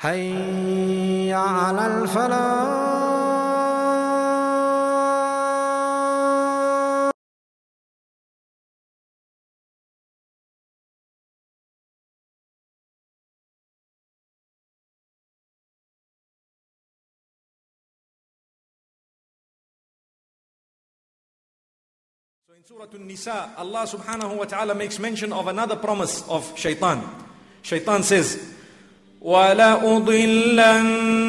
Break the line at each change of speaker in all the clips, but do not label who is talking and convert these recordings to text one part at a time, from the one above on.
حي على الفلاح
So in Surah An-Nisa, Allah subhanahu wa ta'ala makes mention of another promise of shaitan. Shaitan says,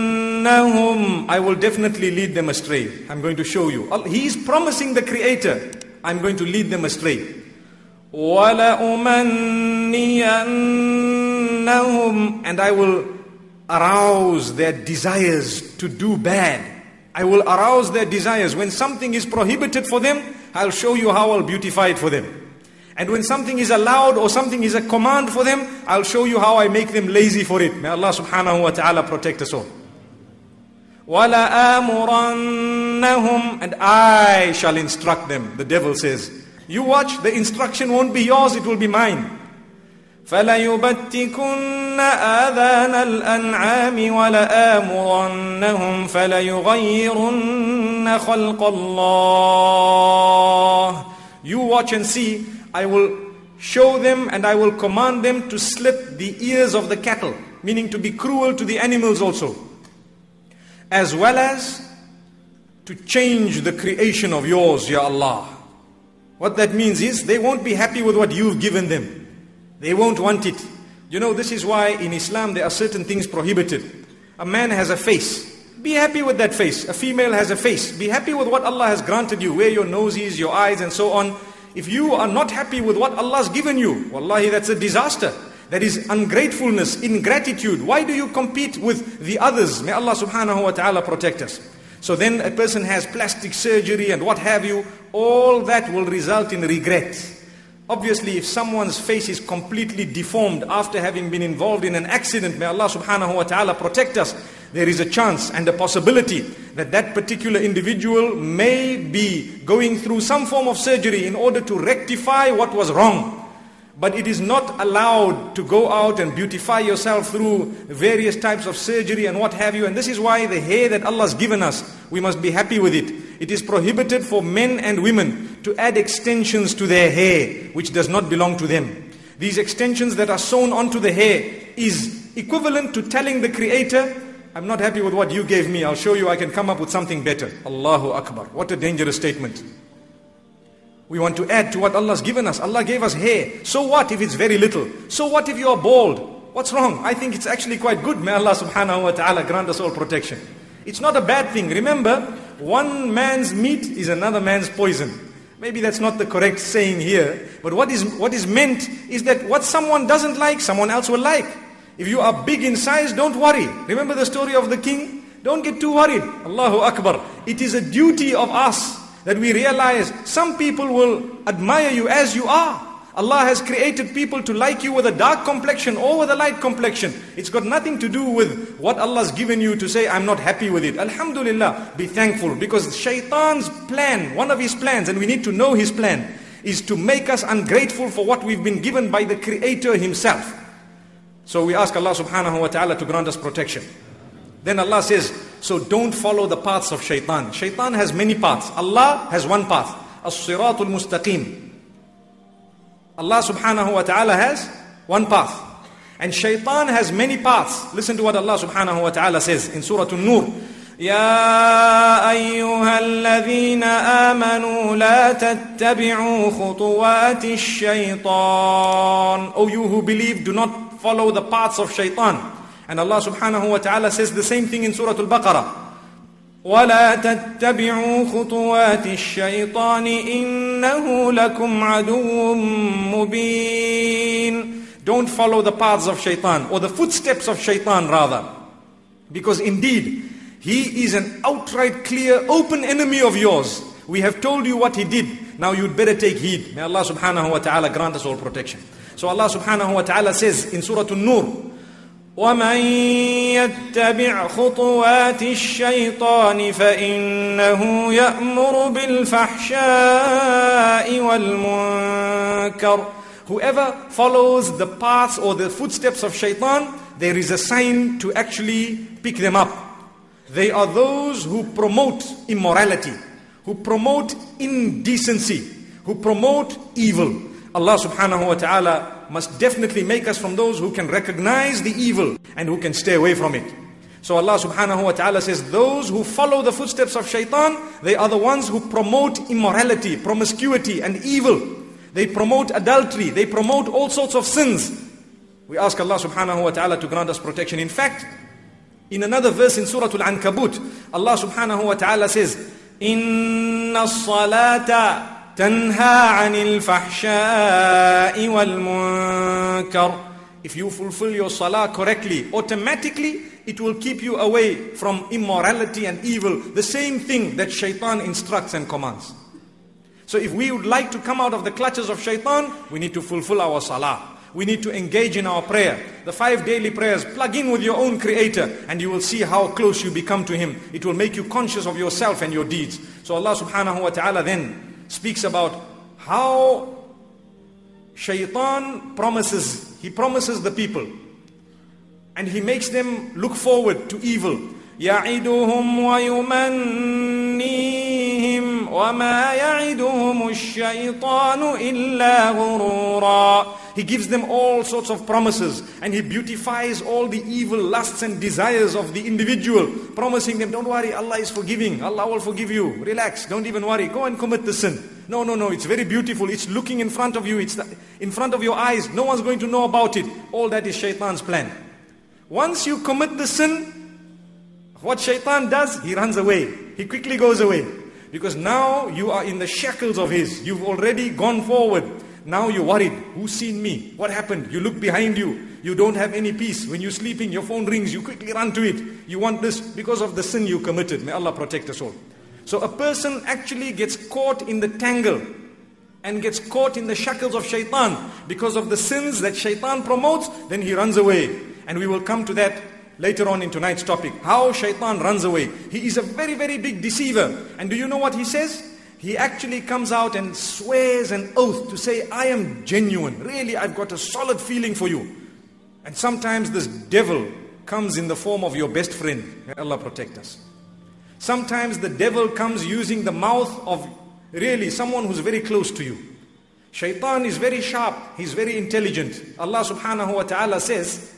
وَلَأُضِلَّنَّهُمْ I will definitely lead them astray. I'm going to show you. Al- He is promising the Creator, I'm going to lead them astray. وَلَأُمَنِّيَنَّهُمْ And I will arouse their desires to do bad. I will arouse their desires. When something is prohibited for them, I'll show you how I'll beautify it for them. And when something is allowed or something is a command for them, I'll show you how I make them lazy for it. May Allah subhanahu wa ta'ala protect us all. وَلَآمُرَنَّهُمْ And I shall instruct them. The devil says, you watch, the instruction won't be yours, it will be mine. فليبتكن آذان الأنعام ولآمرنهم فليغيرن خلق الله You watch and see, I will show them and I will command them to slit the ears of the cattle, meaning to be cruel to the animals also, as well as to change the creation of yours, Ya Allah. What that means is they won't be happy with what you've given them. They won't want it. You know, this is why in Islam there are certain things prohibited. A man has a face. Be happy with that face. A female has a face. Be happy with what Allah has granted you, where your nose is, your eyes, and so on. If you are not happy with what Allah has given you, wallahi, that's a disaster. That is ungratefulness, ingratitude. Why do you compete with the others? May Allah subhanahu wa ta'ala protect us. So then a person has plastic surgery and what have you. All that will result in regret. Obviously, if someone's face is completely deformed after having been involved in an accident, may Allah subhanahu wa ta'ala protect us. There is a chance and a possibility that that particular individual may be going through some form of surgery in order to rectify what was wrong. But it is not allowed to go out and beautify yourself through various types of surgery and what have you. And this is why the hair that Allah has given us, we must be happy with it. It is prohibited for men and women to add extensions to their hair, which does not belong to them. These extensions that are sewn onto the hair is equivalent to telling the Creator, I'm not happy with what you gave me. I'll show you I can come up with something better. Allahu Akbar. What a dangerous statement. We want to add to what Allah's given us. Allah gave us hair. So what if it's very little? So what if you are bald? What's wrong? I think it's actually quite good. May Allah subhanahu wa ta'ala grant us all protection. It's not a bad thing. Remember, one man's meat is another man's poison. Maybe that's not the correct saying here. But what is, what is meant is that what someone doesn't like, someone else will like. If you are big in size, don't worry. Remember the story of the king? Don't get too worried. Allahu Akbar. It is a duty of us that we realize some people will admire you as you are. Allah has created people to like you with a dark complexion or with a light complexion. It's got nothing to do with what Allah's given you to say, I'm not happy with it. Alhamdulillah, be thankful because shaitan's plan, one of his plans, and we need to know his plan, is to make us ungrateful for what we've been given by the Creator Himself. So we ask Allah subhanahu wa ta'ala to grant us protection. Then Allah says, so don't follow the paths of shaitan. Shaitan has many paths. Allah has one path. As-siratul mustaqim. Allah subhanahu wa ta'ala has one path. And shaitan has many paths. Listen to what Allah subhanahu wa ta'ala says in Surah An-Nur. يا أيها الذين آمنوا لا تتبعوا خطوات الشيطان O you who believe, do not follow the paths of shaitan. And Allah subhanahu wa ta'ala says the same thing in Surah Al-Baqarah. ولا تتبعوا خطوات الشيطان إنه لكم عدو مبين Don't follow the paths of shaitan or the footsteps of shaitan rather. Because indeed, he is an outright clear open enemy of yours. We have told you what he did. Now you'd better take heed. May Allah subhanahu wa ta'ala grant us all protection. So Allah subhanahu wa ta'ala says in Surah An-Nur, ومن يتبع خطوات الشيطان فإنه يأمر بالفحشاء والمنكر Whoever follows the paths or the footsteps of shaitan, there is a sign to actually pick them up. They are those who promote immorality, who promote indecency, who promote evil. Allah subhanahu wa ta'ala must definitely make us from those who can recognize the evil and who can stay away from it. So Allah subhanahu wa ta'ala says, those who follow the footsteps of shaitan, they are the ones who promote immorality, promiscuity and evil. They promote adultery, they promote all sorts of sins. We ask Allah subhanahu wa ta'ala to grant us protection. In fact, in another verse in Surah Al-Ankabut, Allah subhanahu wa ta'ala says, إِنَّ الصَّلَاةَ تنهى عن الفحشاء والمنكر If you fulfill your salah correctly, automatically it will keep you away from immorality and evil. The same thing that shaitan instructs and commands. So if we would like to come out of the clutches of shaitan, we need to fulfill our salah. We need to engage in our prayer. The five daily prayers, plug in with your own creator and you will see how close you become to him. It will make you conscious of yourself and your deeds. So Allah subhanahu wa ta'ala then speaks about how shaitan promises, he promises the people and he makes them look forward to evil. يعدهم ويمنيهم وما يعدهم الشيطان إلا غرورا he gives them all sorts of promises and he beautifies all the evil lusts and desires of the individual, promising them, don't worry, Allah is forgiving, Allah will forgive you, relax, don't even worry, go and commit the sin. No, no, no, it's very beautiful, it's looking in front of you, it's in front of your eyes, no one's going to know about it. All that is shaitan's plan. Once you commit the sin, what shaitan does, he runs away. He quickly goes away. Because now you are in the shackles of his. You've already gone forward. Now you're worried. Who's seen me? What happened? You look behind you. You don't have any peace. When you're sleeping, your phone rings. You quickly run to it. You want this because of the sin you committed. May Allah protect us all. So a person actually gets caught in the tangle and gets caught in the shackles of shaitan because of the sins that shaitan promotes, then he runs away. And we will come to that later on in tonight's topic. How shaitan runs away. He is a very, very big deceiver. And do you know what he says? He actually comes out and swears an oath to say, I am genuine. Really, I've got a solid feeling for you. And sometimes this devil comes in the form of your best friend. May Allah protect us. Sometimes the devil comes using the mouth of really someone who's very close to you. Shaitan is very sharp, he's very intelligent. Allah subhanahu wa ta'ala says,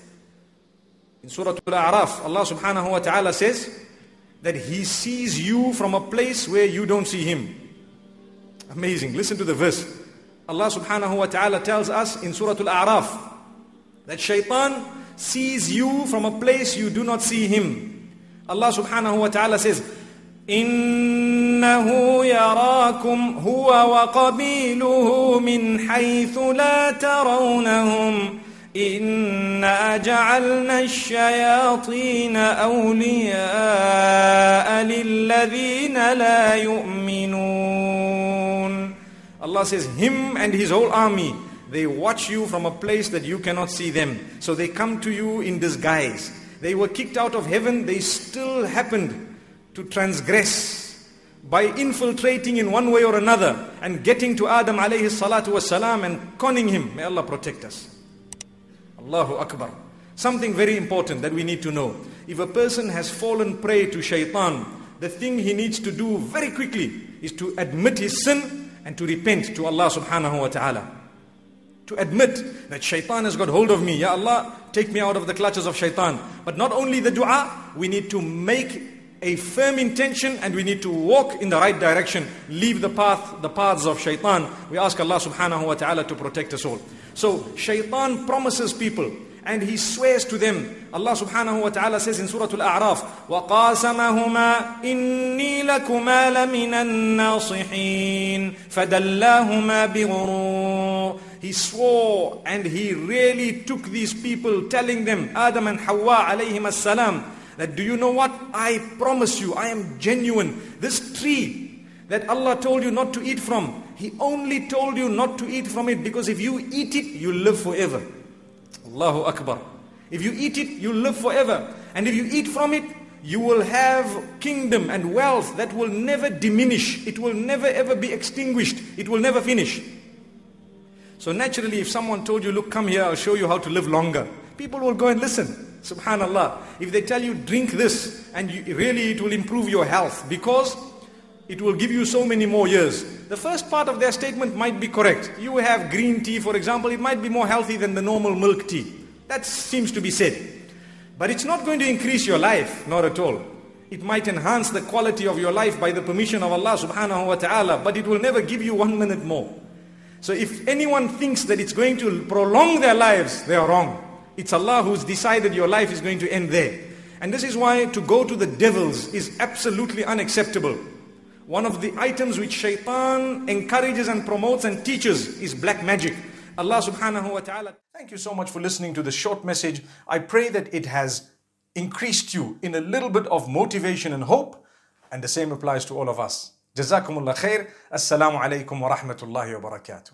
in Surah Al-A'raf, Allah subhanahu wa ta'ala says that He sees you from a place where you don't see Him. Amazing. Listen to the verse. Allah subhanahu wa ta'ala tells us in Surah Al-A'raf that shaitan sees you from a place you do not see him. Allah subhanahu wa ta'ala says, إنه يراكم هو وقبيله من حيث لا ترونهم إنا جعلنا الشياطين أولياء للذين لا يؤمنون Allah says him and his whole army they watch you from a place that you cannot see them. So they come to you in disguise. They were kicked out of heaven. They still happened to transgress by infiltrating in one way or another and getting to Adam alayhi salatu wasalam and conning him. May Allah protect us. Allahu Akbar. Something very important that we need to know. If a person has fallen prey to shaitan, the thing he needs to do very quickly is to admit his sin and to repent to Allah subhanahu wa ta'ala. To admit that shaitan has got hold of me. Ya Allah, take me out of the clutches of shaitan. But not only the dua, we need to make a firm intention and we need to walk in the right direction. Leave the path, the paths of shaitan. We ask Allah subhanahu wa ta'ala to protect us all. So shaitan promises people and he swears to them. Allah subhanahu wa ta'ala says in Surah Al-A'raf, وَقَاسَمَهُمَا إِنِّي لَكُمَا لَمِنَ النَّاصِحِينَ فَدَلَّاهُمَا بِغُرُورٍ He swore and he really took these people telling them, Adam and Hawa alayhim as-salam, that do you know what? I promise you, I am genuine. This tree that Allah told you not to eat from, He only told you not to eat from it because if you eat it, you live forever. Allahu Akbar. If you eat it, you live forever. And if you eat from it, you will have kingdom and wealth that will never diminish. It will never ever be extinguished. It will never finish. So naturally, if someone told you, look, come here, I'll show you how to live longer, people will go and listen. Subhanallah. If they tell you drink this and you, really it will improve your health because it will give you so many more years. The first part of their statement might be correct. You have green tea, for example, it might be more healthy than the normal milk tea. That seems to be said. But it's not going to increase your life, not at all. It might enhance the quality of your life by the permission of Allah subhanahu wa ta'ala, but it will never give you one minute more. So if anyone thinks that it's going to prolong their lives, they are wrong. It's Allah who's decided your life is going to end there. And this is why to go to the devils is absolutely unacceptable. One of the items which shaitan encourages and promotes and teaches is black magic. Allah subhanahu wa ta'ala. Thank you so much for listening to this short message. I pray that it has increased you in a little bit of motivation and hope. And the same applies to all of us. Jazakumullah khair. Assalamu alaikum wa rahmatullahi wa barakatuh.